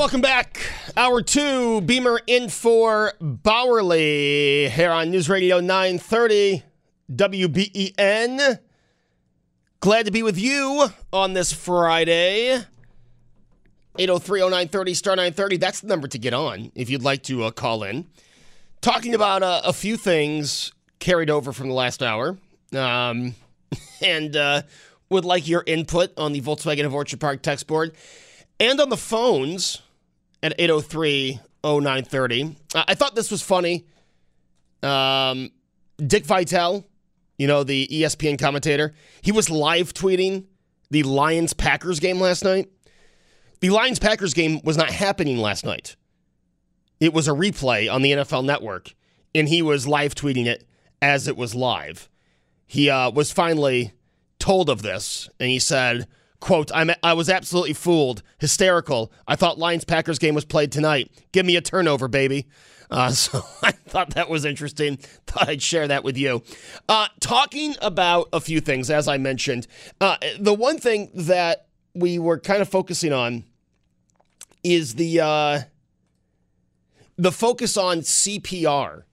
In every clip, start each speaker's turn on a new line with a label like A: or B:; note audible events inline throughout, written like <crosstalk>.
A: welcome back. Hour two, Beamer in for Bauerle here on News Radio 930 WBEN. Glad to be with you on this Friday. 803-0930, star 930. That's the number to get on if you'd like to uh, call in. Talking about uh, a few things carried over from the last hour. Um, <laughs> and uh, would like your input on the Volkswagen of Orchard Park text board and on the phones at 803 0930. I thought this was funny. Um, Dick Vitale, you know, the ESPN commentator, he was live tweeting the Lions Packers game last night. The Lions Packers game was not happening last night. It was a replay on the NFL network, and he was live tweeting it as it was live. He uh, was finally told of this, and he said, quote, I'm, I was absolutely fooled, hysterical. I thought Lions Packers game was played tonight. Give me a turnover, baby. Uh, <laughs> so I thought that was interesting. Thought I'd share that with you. Uh, talking about a few things, as I mentioned, uh, the one thing that we were kind of focusing on is the uh, the focus on CPR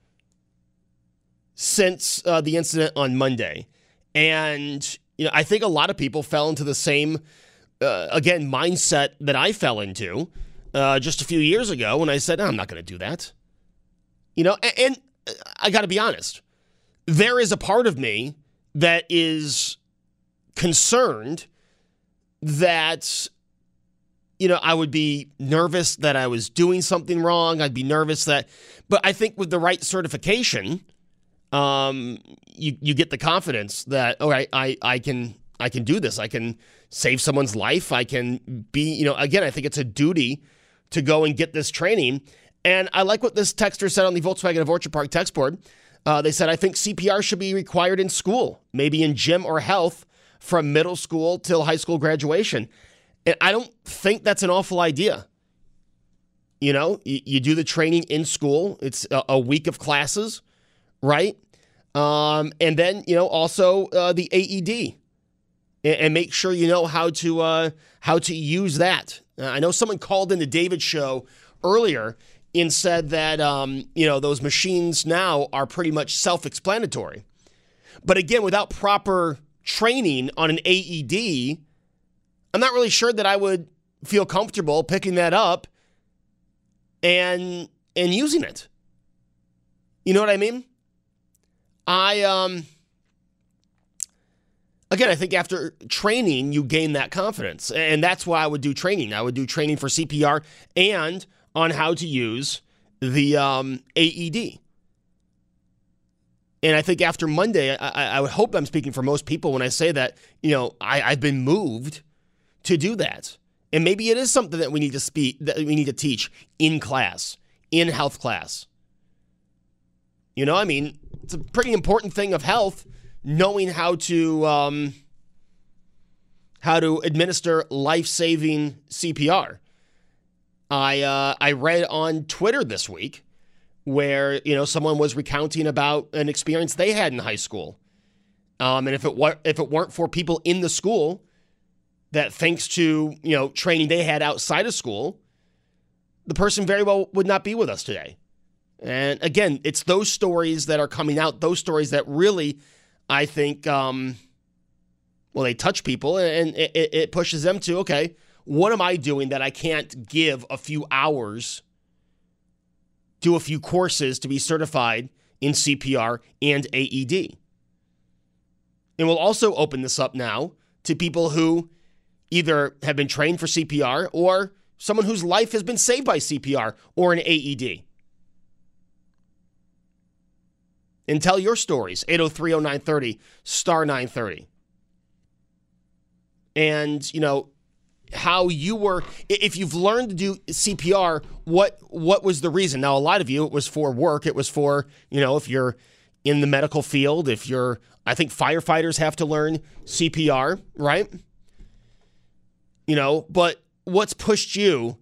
A: since uh, the incident on Monday, and you know I think a lot of people fell into the same uh, again mindset that I fell into uh, just a few years ago when I said I'm not going to do that. You know, and, and I got to be honest, there is a part of me that is concerned that you know, I would be nervous that I was doing something wrong. I'd be nervous that, but I think with the right certification, um, you you get the confidence that all right, I I can I can do this. I can save someone's life. I can be, you know, again, I think it's a duty to go and get this training. And I like what this texter said on the Volkswagen of Orchard Park text board. Uh, they said, I think CPR should be required in school, maybe in gym or health from middle school till high school graduation. And I don't think that's an awful idea. You know, you, you do the training in school, it's a, a week of classes, right? Um, and then, you know, also uh, the AED. And, and, make sure you know how to uh, how to use that. Uh, I know someone called in the David show earlier and said that um, you know those machines now are pretty much self-explanatory. But again, without proper training on an AED, I'm not really sure that I would feel comfortable picking that up and and using it. You know what I mean? I um again, I think after training, you gain that confidence. And that's why I would do training. I would do training for CPR and on how to use the um, AED. And I think after Monday, I, I, would hope I'm speaking for most people when I say that, you know, I, I've been moved to do that. And maybe it is something that we need to speak that we need to teach in class, in health class. You know, I mean, it's a pretty important thing of health, knowing how to um, how to administer life-saving CPR. I uh, I read on Twitter this week where you know someone was recounting about an experience they had in high school, um, and if it were if it weren't for people in the school that thanks to you know training they had outside of school, the person very well would not be with us today. And again, it's those stories that are coming out, those stories that really, I think, um, well, they touch people and it, it pushes them to okay, what am I doing that I can't give a few hours, do a few courses to be certified in CPR and AED? And we'll also open this up now to people who either have been trained for CPR or someone whose life has been saved by CPR or an AED. And tell your stories, 8030930, star 930. And, you know, how you were if you've learned to do CPR, what what was the reason? Now a lot of you it was for work, it was for, you know, if you're in the medical field, if you're I think firefighters have to learn CPR, right? you know, but what's pushed you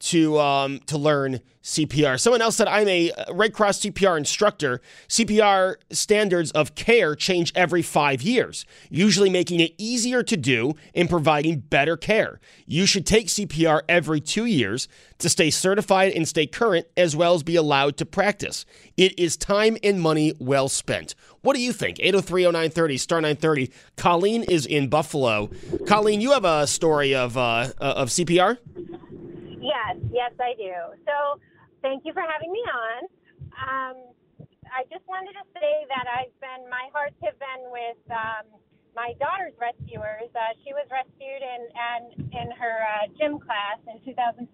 A: to um, to learn CPR. Someone else said, I'm a Red Cross CPR instructor. CPR standards of care change every five years, usually making it easier to do and providing better care. You should take CPR every two years to stay certified and stay current, as well as be allowed to practice. It is time and money well spent. What do you think? 803 0930, star 930. Colleen is in Buffalo. Colleen, you have a story of, uh, of CPR?
B: Yes, yes, I do. So thank you for having me on. Um, I just wanted to say that I've been, my hearts have been with um, my daughter's rescuers. Uh, she was rescued in, and in her uh, gym class in 2014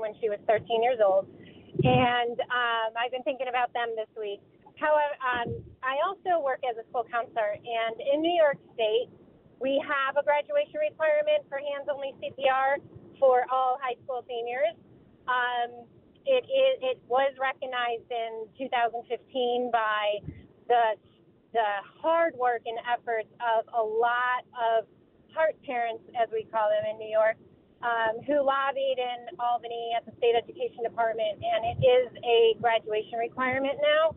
B: when she was 13 years old. And um, I've been thinking about them this week. However, um, I also work as a school counselor, and in New York State, we have a graduation requirement for hands only CPR for all high school seniors. Um, it is it was recognized in 2015 by the the hard work and efforts of a lot of heart parents, as we call them in New York, um, who lobbied in Albany at the state education department, and it is a graduation requirement now.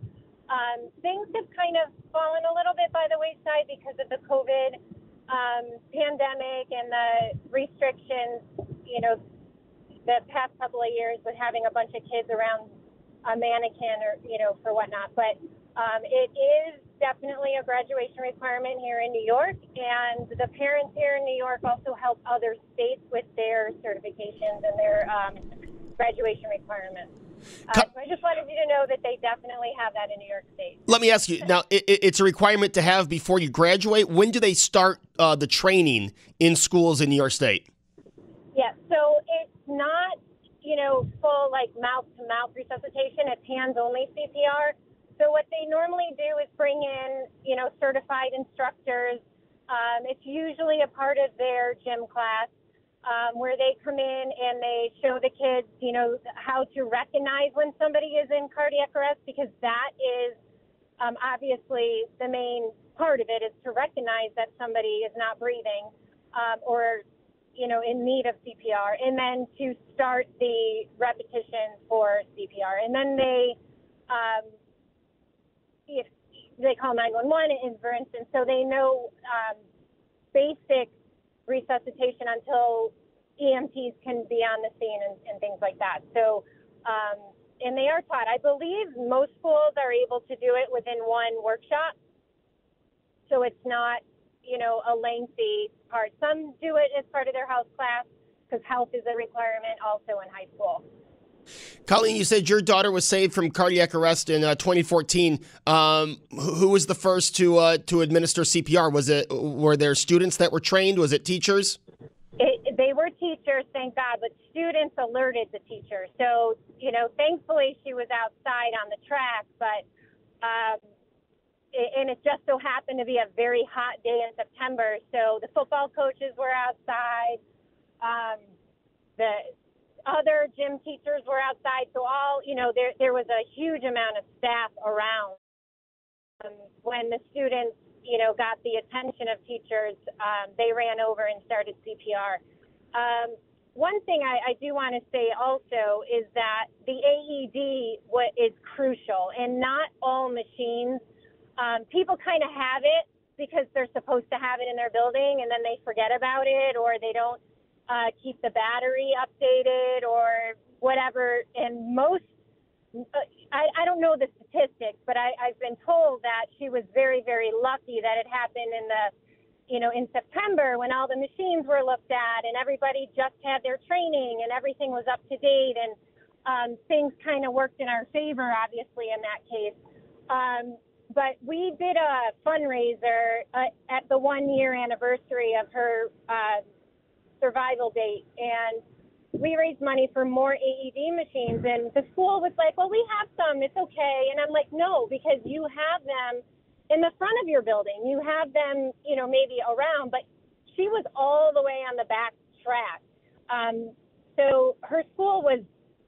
B: Um, things have kind of fallen a little bit by the wayside because of the COVID um, pandemic and the restrictions you know, the past couple of years with having a bunch of kids around a mannequin or, you know, for whatnot. But um, it is definitely a graduation requirement here in New York, and the parents here in New York also help other states with their certifications and their um, graduation requirements. Uh, so I just wanted you to know that they definitely have that in New York State.
A: Let me ask you now. It, it's a requirement to have before you graduate. When do they start uh, the training in schools in New York State?
B: So it's not, you know, full like mouth to mouth resuscitation. It's hands only CPR. So what they normally do is bring in, you know, certified instructors. Um, it's usually a part of their gym class um, where they come in and they show the kids, you know, how to recognize when somebody is in cardiac arrest because that is um, obviously the main part of it is to recognize that somebody is not breathing um, or you know, in need of CPR, and then to start the repetition for CPR. And then they, um, if they call 911, and for instance, so they know um, basic resuscitation until EMTs can be on the scene and, and things like that. So, um, and they are taught. I believe most schools are able to do it within one workshop. So it's not you know, a lengthy part. Some do it as part of their health class because health is a requirement also in high school.
A: Colleen, you said your daughter was saved from cardiac arrest in uh, 2014. Um, who was the first to uh, to administer CPR? Was it were there students that were trained? Was it teachers?
B: It, they were teachers, thank God, but students alerted the teacher. So you know, thankfully she was outside on the track, but um, and it just so happened to be a very hot day in September. So the football coaches were outside. Um, the other gym teachers were outside. So all, you know, there, there was a huge amount of staff around. Um, when the students, you know, got the attention of teachers, um, they ran over and started CPR. Um, one thing I, I do want to say also is that the AED what is crucial, and not all machines – um, people kind of have it because they're supposed to have it in their building and then they forget about it or they don't uh, keep the battery updated or whatever. And most, uh, I, I don't know the statistics, but I, I've been told that she was very, very lucky that it happened in the, you know, in September when all the machines were looked at and everybody just had their training and everything was up to date and um, things kind of worked in our favor, obviously, in that case. Um, but we did a fundraiser uh, at the one year anniversary of her uh, survival date, and we raised money for more AED machines. And the school was like, "Well, we have some. It's okay." And I'm like, "No, because you have them in the front of your building. You have them, you know, maybe around." But she was all the way on the back track. Um, so her school was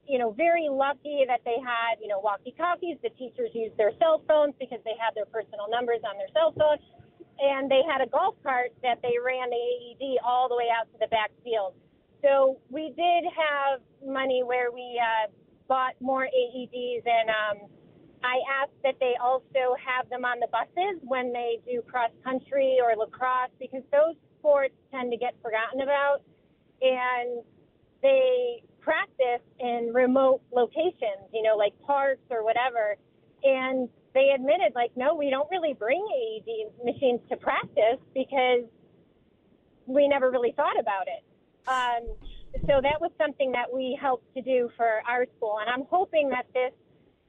B: you know, very lucky that they had, you know, walkie talkies. The teachers used their cell phones because they had their personal numbers on their cell phone. And they had a golf cart that they ran the AED all the way out to the back field. so we did have money where we uh, bought more AEDs, and um, I asked that they also have them on the buses when they do cross country or lacrosse because those sports tend to get forgotten about, and they practice in remote locations, you know, like parks or whatever. And they admitted, like, no, we don't really bring AED machines to practice because we never really thought about it. Um, so that was something that we helped to do for our school, and I'm hoping that this,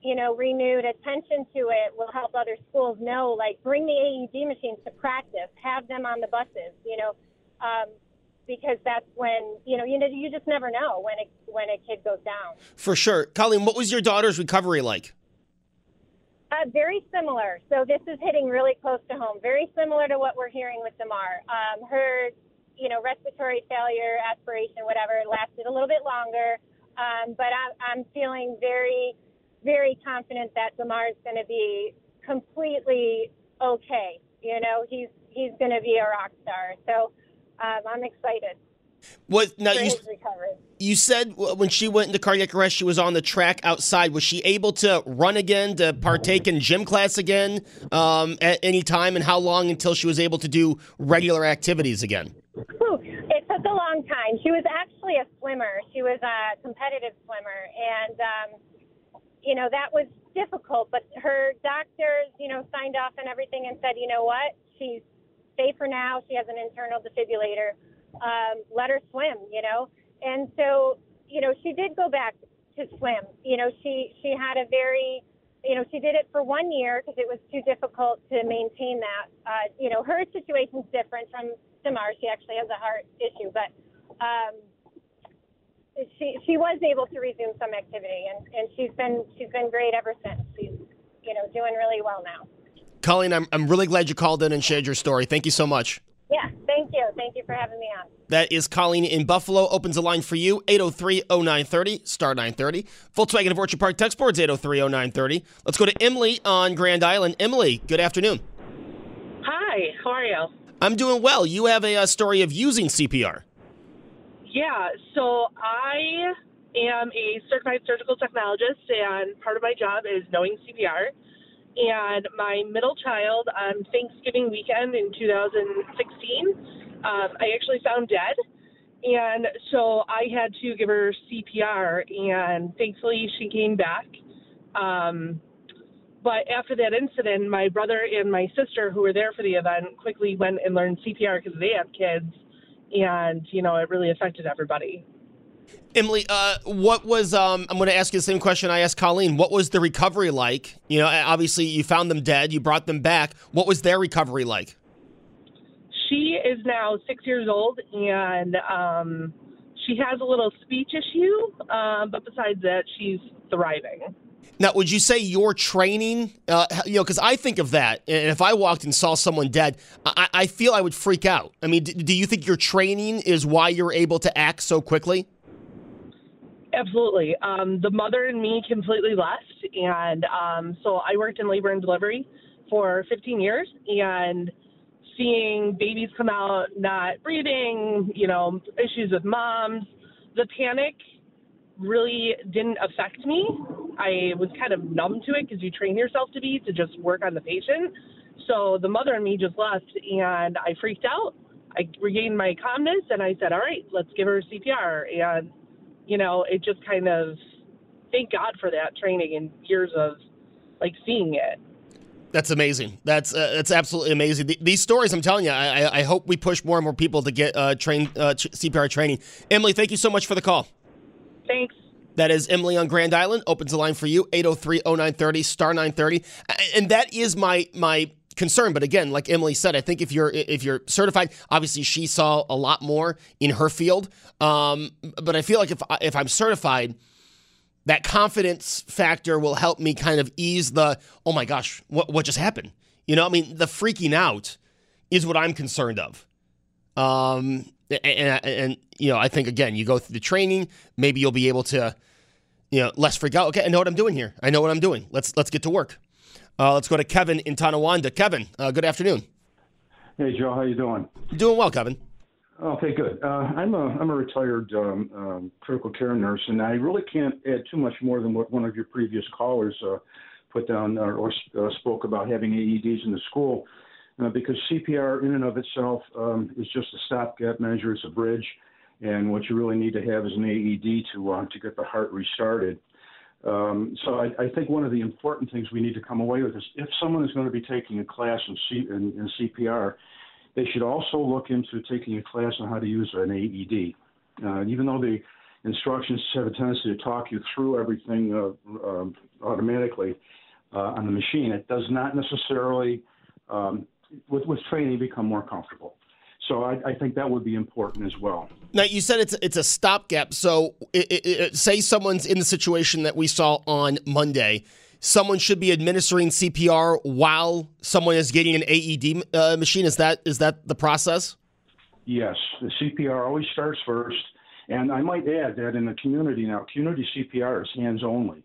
B: you know, renewed attention to it will help other schools know, like, bring the AED machines to practice, have them on the buses, you know, um, because that's when you know you know you just never know when a when a kid goes down.
A: For sure, Colleen. What was your daughter's recovery like?
B: Uh, very similar. So this is hitting really close to home. Very similar to what we're hearing with Damar. Um, her you know, respiratory failure, aspiration, whatever, lasted a little bit longer. Um, but I'm, I'm feeling very, very confident that Damar is going to be completely okay. You know, he's he's going to be a rock star. So um, I'm excited.
A: What now? You, you said when she went into cardiac arrest, she was on the track outside. Was she able to run again, to partake in gym class again um, at any time? And how long until she was able to do regular activities again?
B: It took a long time. She was actually a swimmer. She was a competitive swimmer, and um, you know that was difficult. But her doctors, you know, signed off and everything and said, you know what, she's safe for now. She has an internal defibrillator. Um, let her swim, you know. And so, you know, she did go back to swim. You know, she she had a very you know, she did it for one year because it was too difficult to maintain that. Uh, you know, her situation's different from Damar. She actually has a heart issue, but um, she she was able to resume some activity, and, and she's been she's been great ever since. She's you know doing really well now.
A: Colleen, I'm I'm really glad you called in and shared your story. Thank you so much.
B: Yeah, thank you. Thank you for having me on.
A: That is Colleen in Buffalo. Opens the line for you, 803-0930, star 930. Volkswagen of Orchard Park text boards, 803-0930. Let's go to Emily on Grand Island. Emily, good afternoon.
C: Hi, how are you?
A: I'm doing well. You have a, a story of using CPR.
C: Yeah, so I am a certified surgical technologist, and part of my job is knowing CPR. And my middle child on Thanksgiving weekend in 2016, um, I actually found dead. And so I had to give her CPR, and thankfully she came back. Um, but after that incident, my brother and my sister, who were there for the event, quickly went and learned CPR because they have kids, and you know it really affected everybody.
A: Emily, uh, what was um, I'm going to ask you the same question I asked Colleen. What was the recovery like? You know, obviously you found them dead, you brought them back. What was their recovery like?
C: She is now six years old, and um, she has a little speech issue, uh, but besides that, she's thriving.
A: Now, would you say your training, uh, you know, because I think of that, and if I walked and saw someone dead, I, I feel I would freak out. I mean, d- do you think your training is why you're able to act so quickly?
C: Absolutely. Um, the mother and me completely left. And um, so I worked in labor and delivery for 15 years and seeing babies come out not breathing, you know, issues with moms, the panic really didn't affect me. I was kind of numb to it because you train yourself to be to just work on the patient. So the mother and me just left and I freaked out. I regained my calmness and I said, all right, let's give her CPR. And you know, it just kind of thank God for that training and years of like seeing it.
A: That's amazing. That's uh, that's absolutely amazing. these stories, I'm telling you, I, I, hope we push more and more people to get uh, train uh, CPR training. Emily, thank you so much for the call.
C: Thanks.
A: That is Emily on Grand Island. Opens the line for you, 803-0930, star 930. And that is my my concern. But again, like Emily said, I think if you're if you're certified, obviously she saw a lot more in her field. Um, but I feel like if if I'm certified, that confidence factor will help me kind of ease the oh my gosh, what what just happened? You know, I mean, the freaking out is what I'm concerned of. Um, and, and, and you know, I think again, you go through the training, maybe you'll be able to, you know, less freak out. Okay, I know what I'm doing here. I know what I'm doing. Let's let's get to work. Uh, let's go to Kevin in Tonawanda. Kevin, uh, good afternoon.
D: Hey Joe, how you doing?
A: Doing well, Kevin.
D: Okay, good. Uh, I'm a I'm a retired um, um, critical care nurse, and I really can't add too much more than what one of your previous callers uh, put down or, or uh, spoke about having AEDs in the school, uh, because CPR in and of itself um, is just a stopgap measure. It's a bridge, and what you really need to have is an AED to uh, to get the heart restarted. Um, so I, I, think one of the important things we need to come away with is if someone is going to be taking a class in, C, in, in CPR they should also look into taking a class on how to use an AED. Uh, even though the instructions have a tendency to talk you through everything uh, um, automatically uh, on the machine, it does not necessarily, um, with, with training, become more comfortable. So I, I, think that would be important as well.
A: Now you said it's it's a stopgap. So it, it, it, say someone's in the situation that we saw on Monday someone should be administering CPR while someone is getting an AED uh, machine? Is that is that the process?
D: Yes, the CPR always starts first. And I might add that in the community now, community CPR is hands only.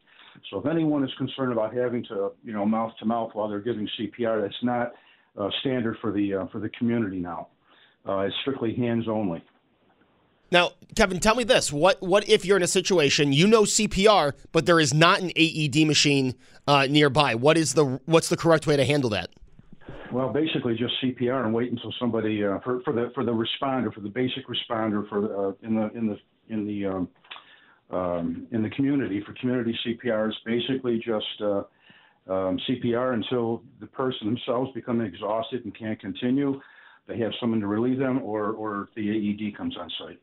D: So if anyone is concerned about having to, you know, mouth to mouth while they're giving CPR, that's not uh, standard for the uh, for the community now. Uh, it's strictly hands only.
A: Now, Kevin, tell me this: what what if you're in a situation you know CPR, but there is not an AED machine uh, nearby? What is the what's the correct way to handle that?
D: Well, basically just CPR and wait until somebody uh, for for the for the responder for the basic responder for uh, in the in the in the um, um, in the community for community CPR is basically just uh, um, CPR until the person themselves become exhausted and can't continue. They have someone to relieve them, or or the AED comes on site.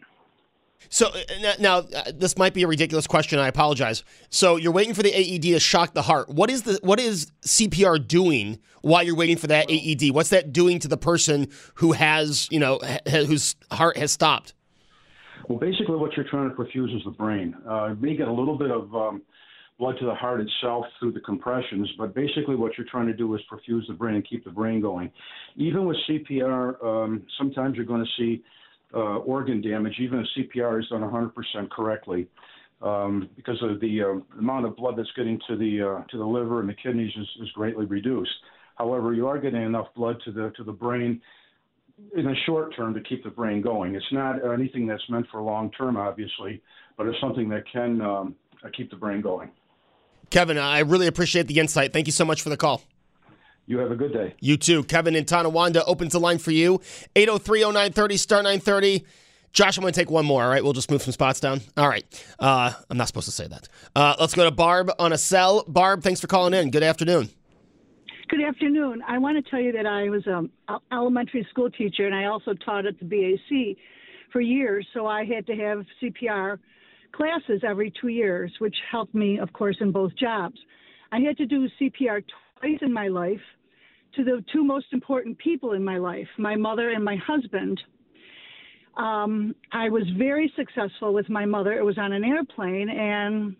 A: So uh, now, uh, this might be a ridiculous question. I apologize. So you're waiting for the AED to shock the heart. What is the what is CPR doing while you're waiting for that AED? What's that doing to the person who has you know ha- whose heart has stopped?
D: Well, basically, what you're trying to perfuse is the brain. Uh, you may get a little bit of um, blood to the heart itself through the compressions, but basically, what you're trying to do is perfuse the brain and keep the brain going. Even with CPR, um, sometimes you're going to see uh, organ damage, even if CPR is done 100% correctly, um, because of the uh, amount of blood that's getting to the uh, to the liver and the kidneys is, is greatly reduced. However, you are getting enough blood to the to the brain in the short term to keep the brain going. It's not anything that's meant for long term, obviously, but it's something that can um, keep the brain going.
A: Kevin, I really appreciate the insight. Thank you so much for the call.
D: You have a good day.
A: You too. Kevin in Tonawanda opens the line for you. 803 0930, star 930. Josh, I'm going to take one more, all right? We'll just move some spots down. All right. Uh, I'm not supposed to say that. Uh, let's go to Barb on a cell. Barb, thanks for calling in. Good afternoon.
E: Good afternoon. I want to tell you that I was an elementary school teacher and I also taught at the BAC for years, so I had to have CPR classes every two years, which helped me, of course, in both jobs. I had to do CPR twice in my life to the two most important people in my life, my mother and my husband. Um, I was very successful with my mother. It was on an airplane, and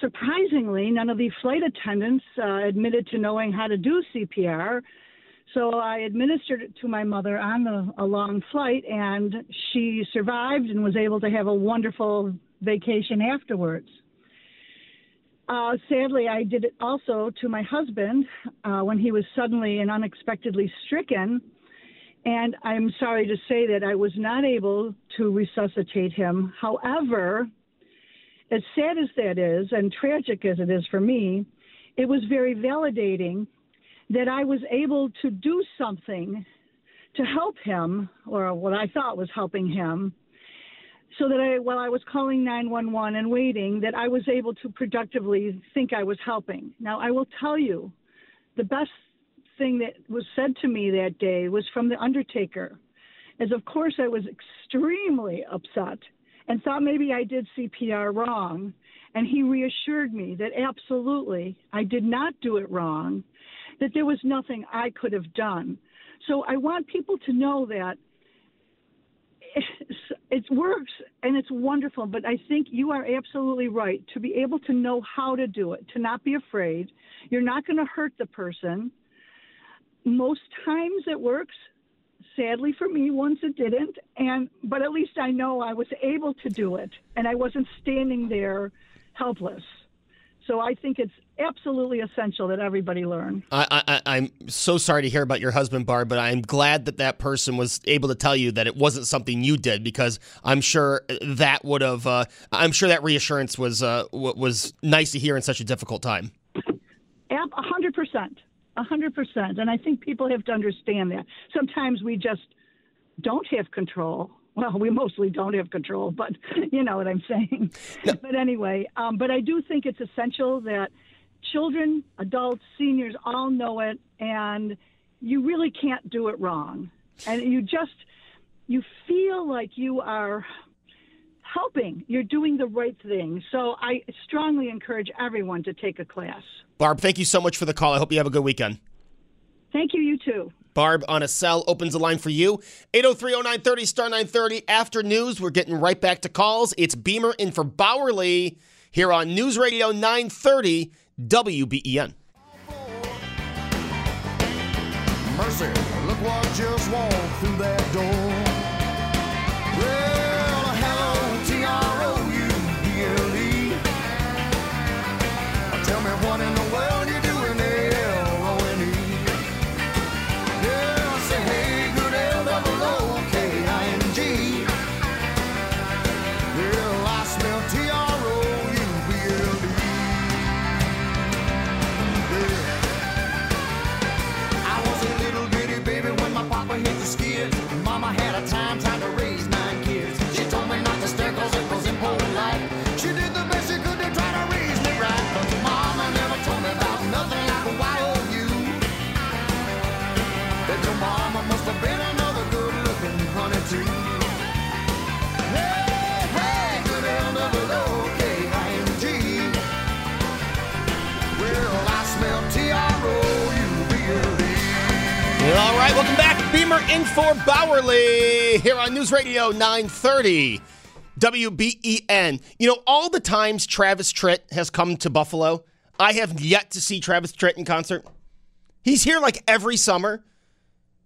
E: surprisingly, none of the flight attendants uh, admitted to knowing how to do CPR. So I administered it to my mother on the, a long flight, and she survived and was able to have a wonderful vacation afterwards. Uh, sadly, I did it also to my husband uh, when he was suddenly and unexpectedly stricken. And I'm sorry to say that I was not able to resuscitate him. However, as sad as that is, and tragic as it is for me, it was very validating that I was able to do something to help him, or what I thought was helping him, so that I, while I was calling 911 and waiting, that I was able to productively think I was helping. Now, I will tell you, the best thing that was said to me that day was from the undertaker, as of course I was extremely upset and thought maybe I did CPR wrong. And he reassured me that absolutely I did not do it wrong, that there was nothing I could have done. So I want people to know that it works and it's wonderful, but I think you are absolutely right to be able to know how to do it, to not be afraid. You're not going to hurt the person. Most times it works. Sadly for me, once it didn't, and but at least I know I was able to do it, and I wasn't standing there helpless. So I think it's absolutely essential that everybody learn.
A: I, I, I'm so sorry to hear about your husband, Barb, but I'm glad that that person was able to tell you that it wasn't something you did because I'm sure that would have. Uh, I'm sure that reassurance was uh, was nice to hear in such a difficult time.
E: A hundred percent, a hundred percent, and I think people have to understand that. Sometimes we just don't have control well, we mostly don't have control, but you know what I'm saying. No. But anyway, um, but I do think it's essential that children, adults, seniors all know it, and you really can't do it wrong. And you just, you feel like you are helping. You're doing the right thing. So I strongly encourage everyone to take a class.
A: Barb, thank you so much for the call. I hope you have a good weekend.
E: Thank you, you too.
A: Barb on a cell opens the line for you. 803-0930, star 930. After news, we're getting right back to calls. It's Beamer in for Bauerle here on News Radio 930 WBEN. Mercy, look what just walked through that door. In for Bauerle here on News Radio 930 WBEN. You know, all the times Travis Tritt has come to Buffalo, I have yet to see Travis Tritt in concert. He's here like every summer,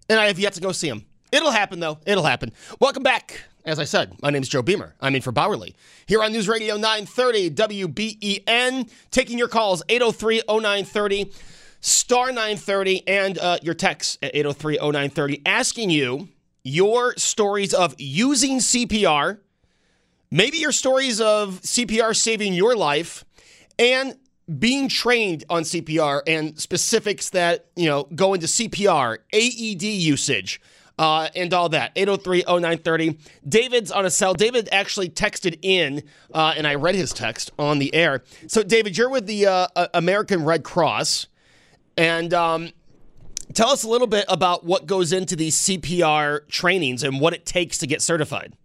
A: and I have yet to go see him. It'll happen, though. It'll happen. Welcome back. As I said, my name is Joe Beamer. I'm in for Bauerle here on News Radio 930 WBEN. Taking your calls 803 0930 star 930 and uh, your text at 803 0930 asking you your stories of using CPR, maybe your stories of CPR saving your life, and being trained on CPR and specifics that, you know, go into CPR, AED usage. Uh, and all that. 803 0930. David's on a cell. David actually texted in, uh, and I read his text on the air. So, David, you're with the uh, American Red Cross. And um, tell us a little bit about what goes into these CPR trainings and what it takes to get certified.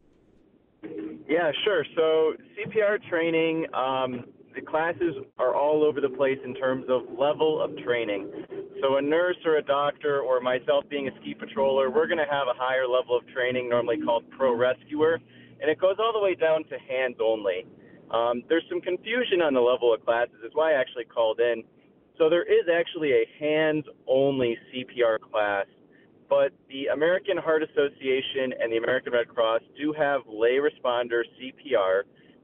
F: Yeah, sure. So CPR training, um, the classes are all over the place in terms of level of training. So a nurse or a doctor or myself being a ski patroller, we're going to have a higher level of training, normally called pro rescuer, and it goes all the way down to hands only. Um, there's some confusion on the level of classes. Is why I actually called in. So there is actually a hands only CPR class, but the American Heart Association and the American Red Cross do have lay responder CPR.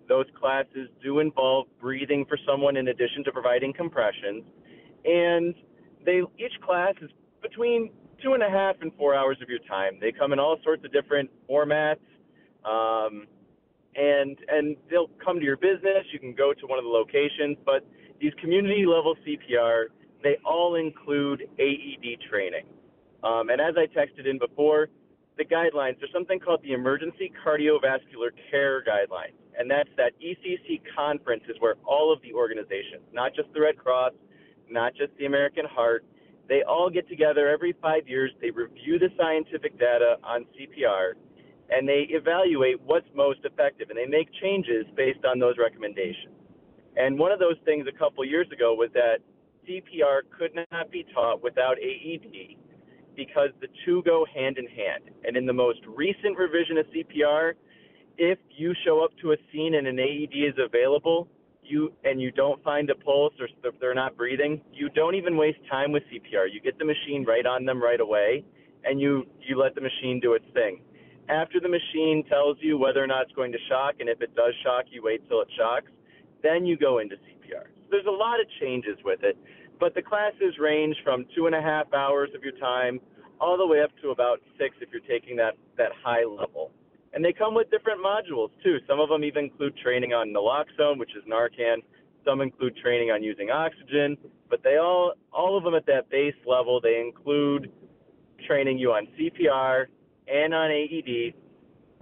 F: Those classes do involve breathing for someone in addition to providing compressions. And they each class is between two and a half and four hours of your time. They come in all sorts of different formats. Um, and and they'll come to your business. You can go to one of the locations, but these community level CPR, they all include AED training. Um, and as I texted in before, the guidelines, there's something called the Emergency Cardiovascular Care Guidelines. And that's that ECC conference is where all of the organizations, not just the Red Cross, not just the American Heart, they all get together every five years. They review the scientific data on CPR and they evaluate what's most effective and they make changes based on those recommendations. And one of those things a couple years ago was that CPR could not be taught without AED because the two go hand in hand. And in the most recent revision of CPR, if you show up to a scene and an AED is available, you and you don't find a pulse or they're not breathing, you don't even waste time with CPR. You get the machine right on them right away, and you you let the machine do its thing. After the machine tells you whether or not it's going to shock, and if it does shock, you wait till it shocks then you go into CPR. there's a lot of changes with it, but the classes range from two and a half hours of your time all the way up to about six if you're taking that that high level. And they come with different modules too. Some of them even include training on naloxone, which is Narcan. Some include training on using oxygen, but they all all of them at that base level they include training you on CPR and on AED.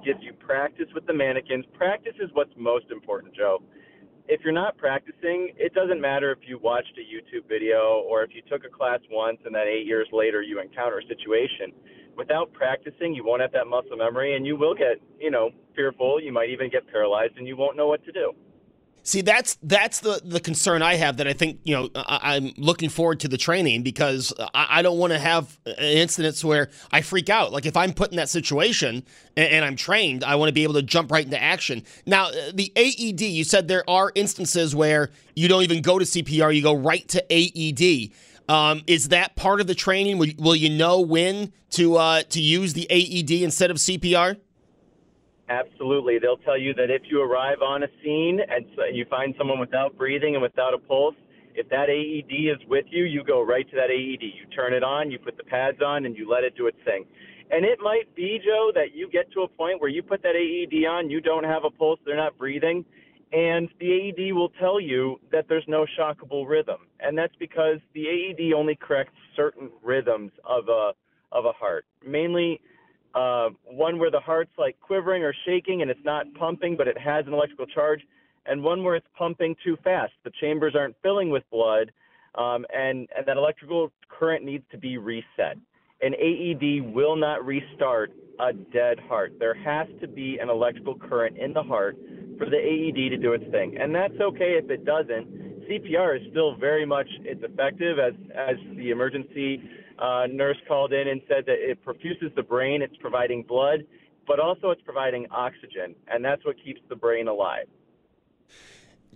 F: Gives you practice with the mannequins. Practice is what's most important, Joe. If you're not practicing, it doesn't matter if you watched a YouTube video or if you took a class once and then eight years later you encounter a situation. Without practicing, you won't have that muscle memory and you will get, you know, fearful. You might even get paralyzed and you won't know what to do.
A: See, that's that's the the concern I have. That I think you know I, am looking forward to the training because I, I don't want to have incidents where I freak out. Like if I'm put in that situation and, and I'm trained, I want to be able to jump right into action. Now, the AED, you said there are instances where you don't even go to CPR; you go right to AED. Um, is that part of the training? Will, will you know when to uh, to use the AED instead of CPR?
F: Absolutely. They'll tell you that if you arrive on a scene and you find someone without breathing and without a pulse, if that AED is with you, you go right to that AED. You turn it on, you put the pads on, and you let it do its thing. And it might be, Joe, that you get to a point where you put that AED on, you don't have a pulse, they're not breathing, and the AED will tell you that there's no shockable rhythm. And that's because the AED only corrects certain rhythms of a of a heart, mainly uh, one where the heart's like quivering or shaking and it's not pumping, but it has an electrical charge, and one where it's pumping too fast. The chambers aren't filling with blood, um, and, and that electrical current needs to be reset. An AED will not restart a dead heart. There has to be an electrical current in the heart for the AED to do its thing, and that's okay if it doesn't. CPR is still very much it's effective as as the emergency uh, nurse called in and said that it perfuses the brain, it's providing blood, but also it's providing oxygen, and that's what keeps the brain alive.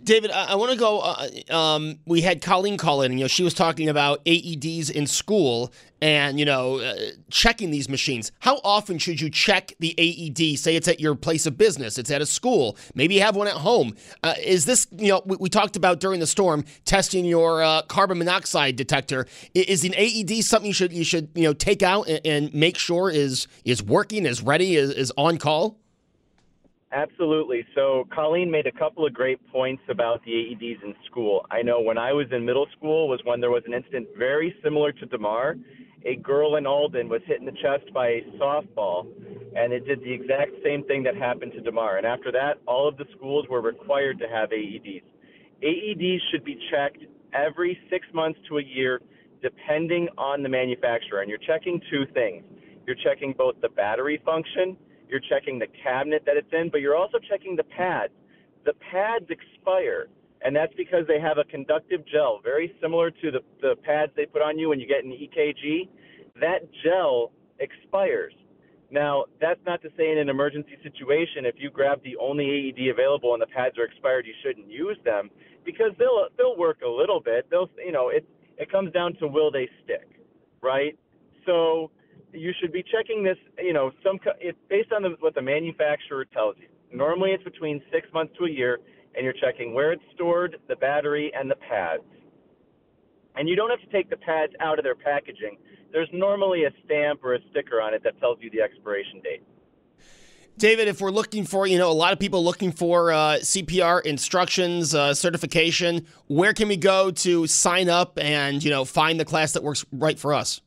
A: David, I, I want to go. Uh, um, we had Colleen call in, and you know she was talking about AEDs in school and you know uh, checking these machines. How often should you check the AED? Say it's at your place of business, it's at a school, maybe you have one at home. Uh, is this you know we, we, talked about during the storm testing your uh, carbon monoxide detector? Is an AED something you should you should you know take out and, and make sure is is working, is ready, is, is on call?
F: Absolutely. So Colleen made a couple of great points about the AEDs in school. I know when I was in middle school was when there was an incident very similar to Damar. A girl in Alden was hit in the chest by a softball, and it did the exact same thing that happened to Damar. And after that, all of the schools were required to have AEDs. AEDs should be checked every six months to a year, depending on the manufacturer. And you're checking two things. You're checking both the battery function you're checking the cabinet that it's in, but you're also checking the pads. The pads expire, and that's because they have a conductive gel, very similar to the, the pads they put on you when you get an EKG. That gel expires. Now, that's not to say in an emergency situation, if you grab the only AED available and the pads are expired, you shouldn't use them because they'll they'll work a little bit. They'll you know it it comes down to will they stick, right? So you should be checking this. You know, some it's based on the, what the manufacturer tells you. Normally, it's between six months to a year, and you're checking where it's stored, the battery, and the pads. And you don't have to take the pads out of their packaging. There's normally a stamp or a sticker on it that tells you the expiration date.
A: David, if we're looking for, you know, a lot of people looking for uh, CPR instructions, uh, certification, where can we go to sign up and, you know, find the class that works right for us?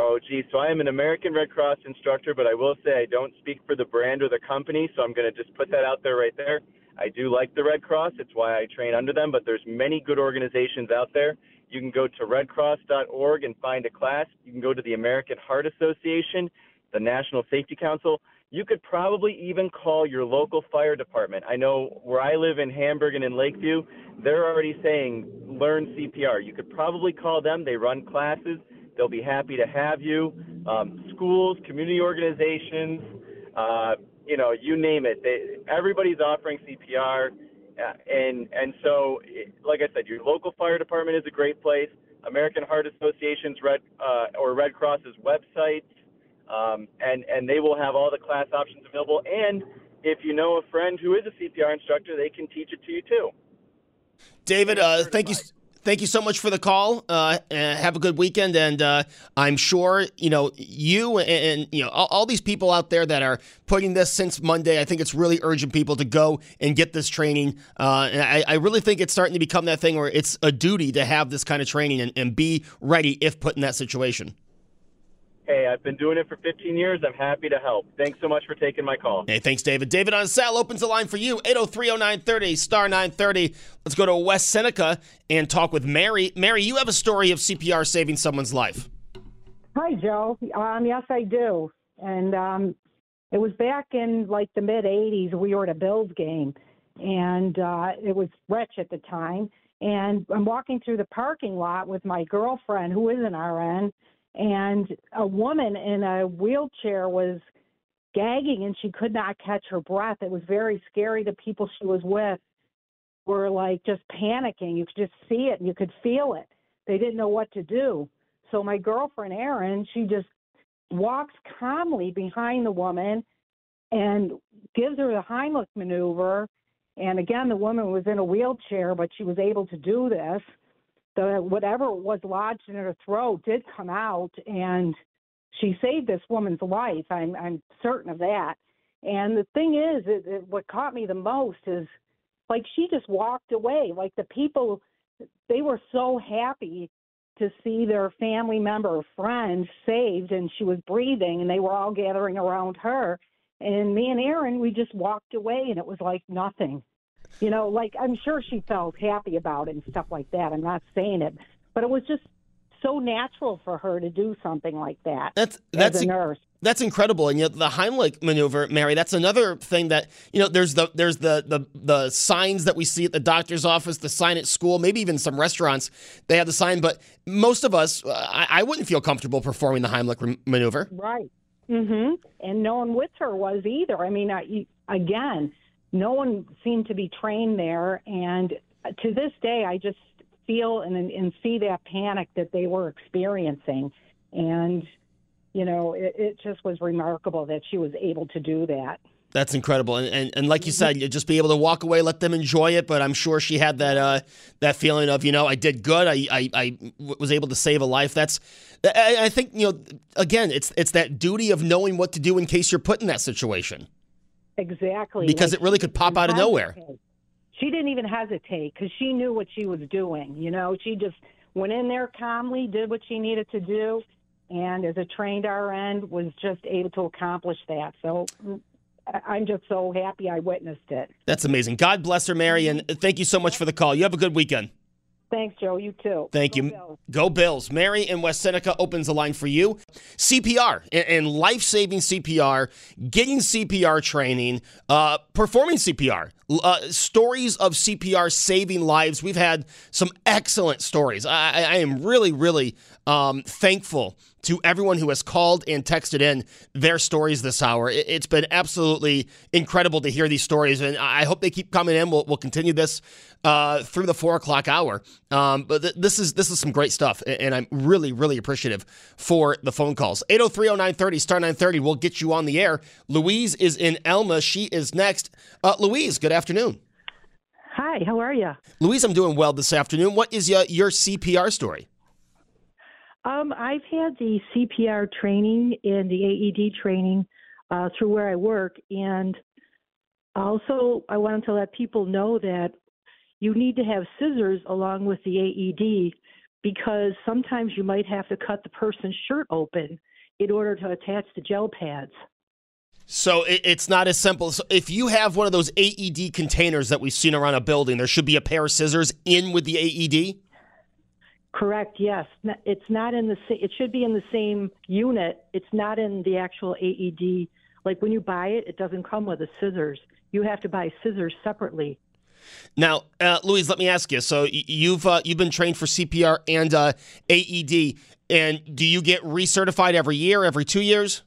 F: Oh, geez. So I am an American Red Cross instructor, but I will say I don't speak for the brand or the company, so I'm going to just put that out there right there. I do like the Red Cross. It's why I train under them, but there's many good organizations out there. You can go to redcross.org and find a class. You can go to the American Heart Association, the National Safety Council. You could probably even call your local fire department. I know where I live in Hamburg and in Lakeview, they're already saying learn CPR. You could probably call them. They run classes. They'll be happy to have you. Um, schools, community organizations, uh, you know, you name it. They, everybody's offering CPR, uh, and and so, like I said, your local fire department is a great place. American Heart Association's Red uh, or Red Cross's websites, um, and and they will have all the class options available. And if you know a friend who is a CPR instructor, they can teach it to you too.
A: David, uh, thank you. Thank you so much for the call. Uh, have a good weekend, and uh, I'm sure you know you and, and you know all, all, these people out there that are putting this since Monday. I think it's really urging people to go and get this training. Uh, and I, I, really think it's starting to become that thing where it's a duty to have this kind of training and, and be ready if put in that situation.
F: Hey, I've been doing it for 15 years. I'm happy to help. Thanks so much for taking my call.
A: Hey, thanks, David. David on Sal opens the line for you, 8030930, star 930. Let's go to West Seneca and talk with Mary. Mary, you have a story of CPR saving someone's life.
G: Hi, Joe. Um, yes, I do. And um, it was back in like the mid 80s. We were at a Bills game, and uh, it was Rich at the time. And I'm walking through the parking lot with my girlfriend, who is an RN and a woman in a wheelchair was gagging and she could not catch her breath. It was very scary. The people she was with were like just panicking. You could just see it and you could feel it. They didn't know what to do. So my girlfriend Erin, she just walks calmly behind the woman and gives her the Heimlich maneuver. And again, the woman was in a wheelchair, but she was able to do this the whatever was lodged in her throat did come out and she saved this woman's life. I'm i'm certain of that. And the thing is it, it, what caught me the most is like she just walked away. Like the people they were so happy to see their family member or friend saved and she was breathing and they were all gathering around her. And me and Erin we just walked away and it was like nothing you know, like I'm sure she felt happy about it and stuff like that. I'm not saying it, but it was just so natural for her to do something like that.
A: That's that's
G: a nurse.
A: That's incredible, and yet the Heimlich maneuver, Mary. That's another thing that you know. There's the there's the the the signs that we see at the doctor's office, the sign at school, maybe even some restaurants. They have the sign, but most of us, uh, I, I wouldn't feel comfortable performing the Heimlich maneuver.
G: Right. Mm-hmm. And no one with her was either. I mean, I, again, no one seemed to be trained there. And to this day, I just feel and, and see that panic that they were experiencing. And, you know, it, it just was remarkable that she was able to do that.
A: That's incredible, and, and and like you said, you just be able to walk away, let them enjoy it. But I'm sure she had that uh, that feeling of you know I did good, I, I I was able to save a life. That's I, I think you know again, it's it's that duty of knowing what to do in case you're put in that situation.
G: Exactly.
A: Because like, it really could pop out of nowhere.
G: She didn't even hesitate because she knew what she was doing. You know, she just went in there calmly, did what she needed to do, and as a trained RN, was just able to accomplish that. So mm, I'm just so happy I witnessed it.
A: That's amazing. God bless her, Mary, and mm-hmm. thank you so much for the call. You have a good weekend.
G: Thanks, Joe. You too.
A: Thank Go you. Bills. Go Bills. Mary in West Seneca opens the line for you. CPR and life saving CPR, getting CPR training, uh, performing CPR, uh, stories of CPR saving lives. We've had some excellent stories. I, I am really, really um, thankful to everyone who has called and texted in their stories this hour. It's been absolutely incredible to hear these stories, and I hope they keep coming in. We'll, we'll continue this uh, through the four o'clock hour. Um, but th- this is this is some great stuff, and I'm really really appreciative for the phone calls. 8030930 star 930 We'll get you on the air. Louise is in Elma. She is next. Uh, Louise, good afternoon.
H: Hi, how are you?
A: Louise, I'm doing well this afternoon. What is your, your CPR story?
H: Um, I've had the CPR training and the AED training uh, through where I work, and also I wanted to let people know that you need to have scissors along with the AED because sometimes you might have to cut the person's shirt open in order to attach the gel pads.
A: So it's not as simple. So if you have one of those AED containers that we've seen around a building, there should be a pair of scissors in with the AED.
H: Correct. Yes, it's not in the. It should be in the same unit. It's not in the actual AED. Like when you buy it, it doesn't come with the scissors. You have to buy scissors separately.
A: Now, uh, Louise, let me ask you. So you've uh, you've been trained for CPR and uh, AED, and do you get recertified every year, every two years?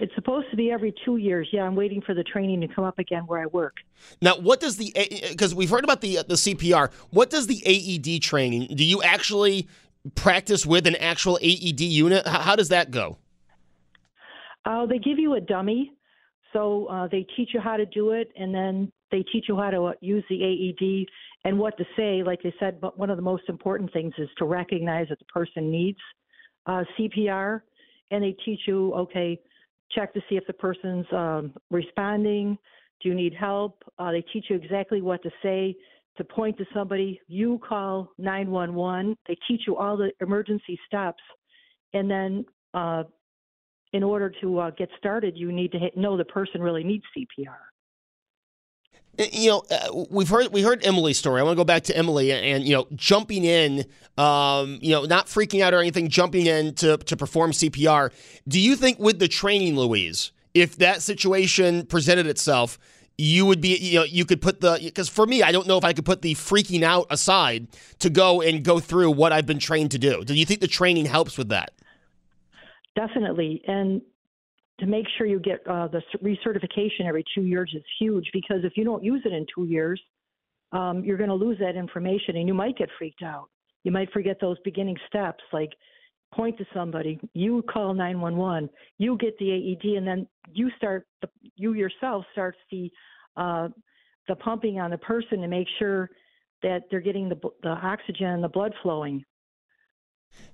H: It's supposed to be every two years. Yeah, I'm waiting for the training to come up again where I work.
A: Now, what does the because we've heard about the the CPR? What does the AED training? Do you actually practice with an actual AED unit? How, how does that go?
H: Uh, they give you a dummy, so uh, they teach you how to do it, and then they teach you how to use the AED, and what to say. Like they said, but one of the most important things is to recognize that the person needs uh, CPR, and they teach you, okay, check to see if the person's um, responding. Do you need help? Uh, they teach you exactly what to say to point to somebody. You call 911. They teach you all the emergency steps, and then uh, in order to uh, get started, you need to know the person really needs CPR.
A: Uh, you know, uh, we've heard we heard Emily's story. I want to go back to Emily and, and you know, jumping in, um, you know, not freaking out or anything, jumping in to to perform CPR. Do you think with the training, Louise, if that situation presented itself, you would be, you know, you could put the because for me, I don't know if I could put the freaking out aside to go and go through what I've been trained to do. Do you think the training helps with that?
H: Definitely, and to make sure you get uh, the recertification every two years is huge because if you don't use it in two years, um, you're going to lose that information and you might get freaked out. You might forget those beginning steps like point to somebody, you call 911, you get the AED, and then you start, the, you yourself starts the uh, the pumping on the person to make sure that they're getting the the oxygen and the blood flowing.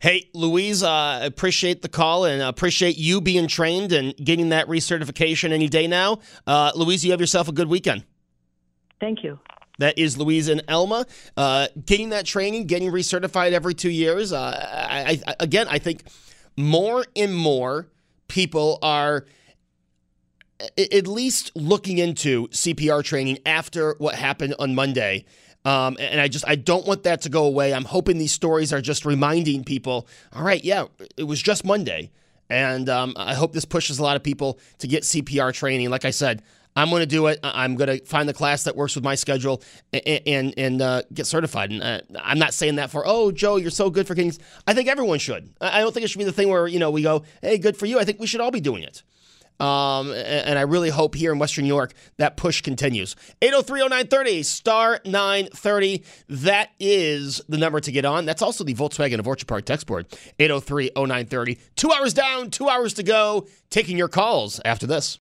A: Hey, Louise, uh, appreciate the call and appreciate you being trained and getting that recertification any day now. Uh, Louise, you have yourself a good weekend.
H: Thank you.
A: That is Louise and Elma. Uh, getting that training, getting recertified every two years. Uh, I, I, again, I think more and more people are at least looking into CPR training after what happened on Monday. Um, and I just I don't want that to go away. I'm hoping these stories are just reminding people. All right, yeah, it was just Monday, and um, I hope this pushes a lot of people to get CPR training. Like I said, I'm going to do it. I'm going to find the class that works with my schedule and and, and uh, get certified. And uh, I'm not saying that for oh Joe, you're so good for things. I think everyone should. I don't think it should be the thing where you know we go, hey, good for you. I think we should all be doing it. Um, and I really hope here in Western New York that push continues. 8030930, star 930. That is the number to get on. That's also the Volkswagen of Orchard Park text board. 8030930. Two hours down, two hours to go. Taking your calls after this.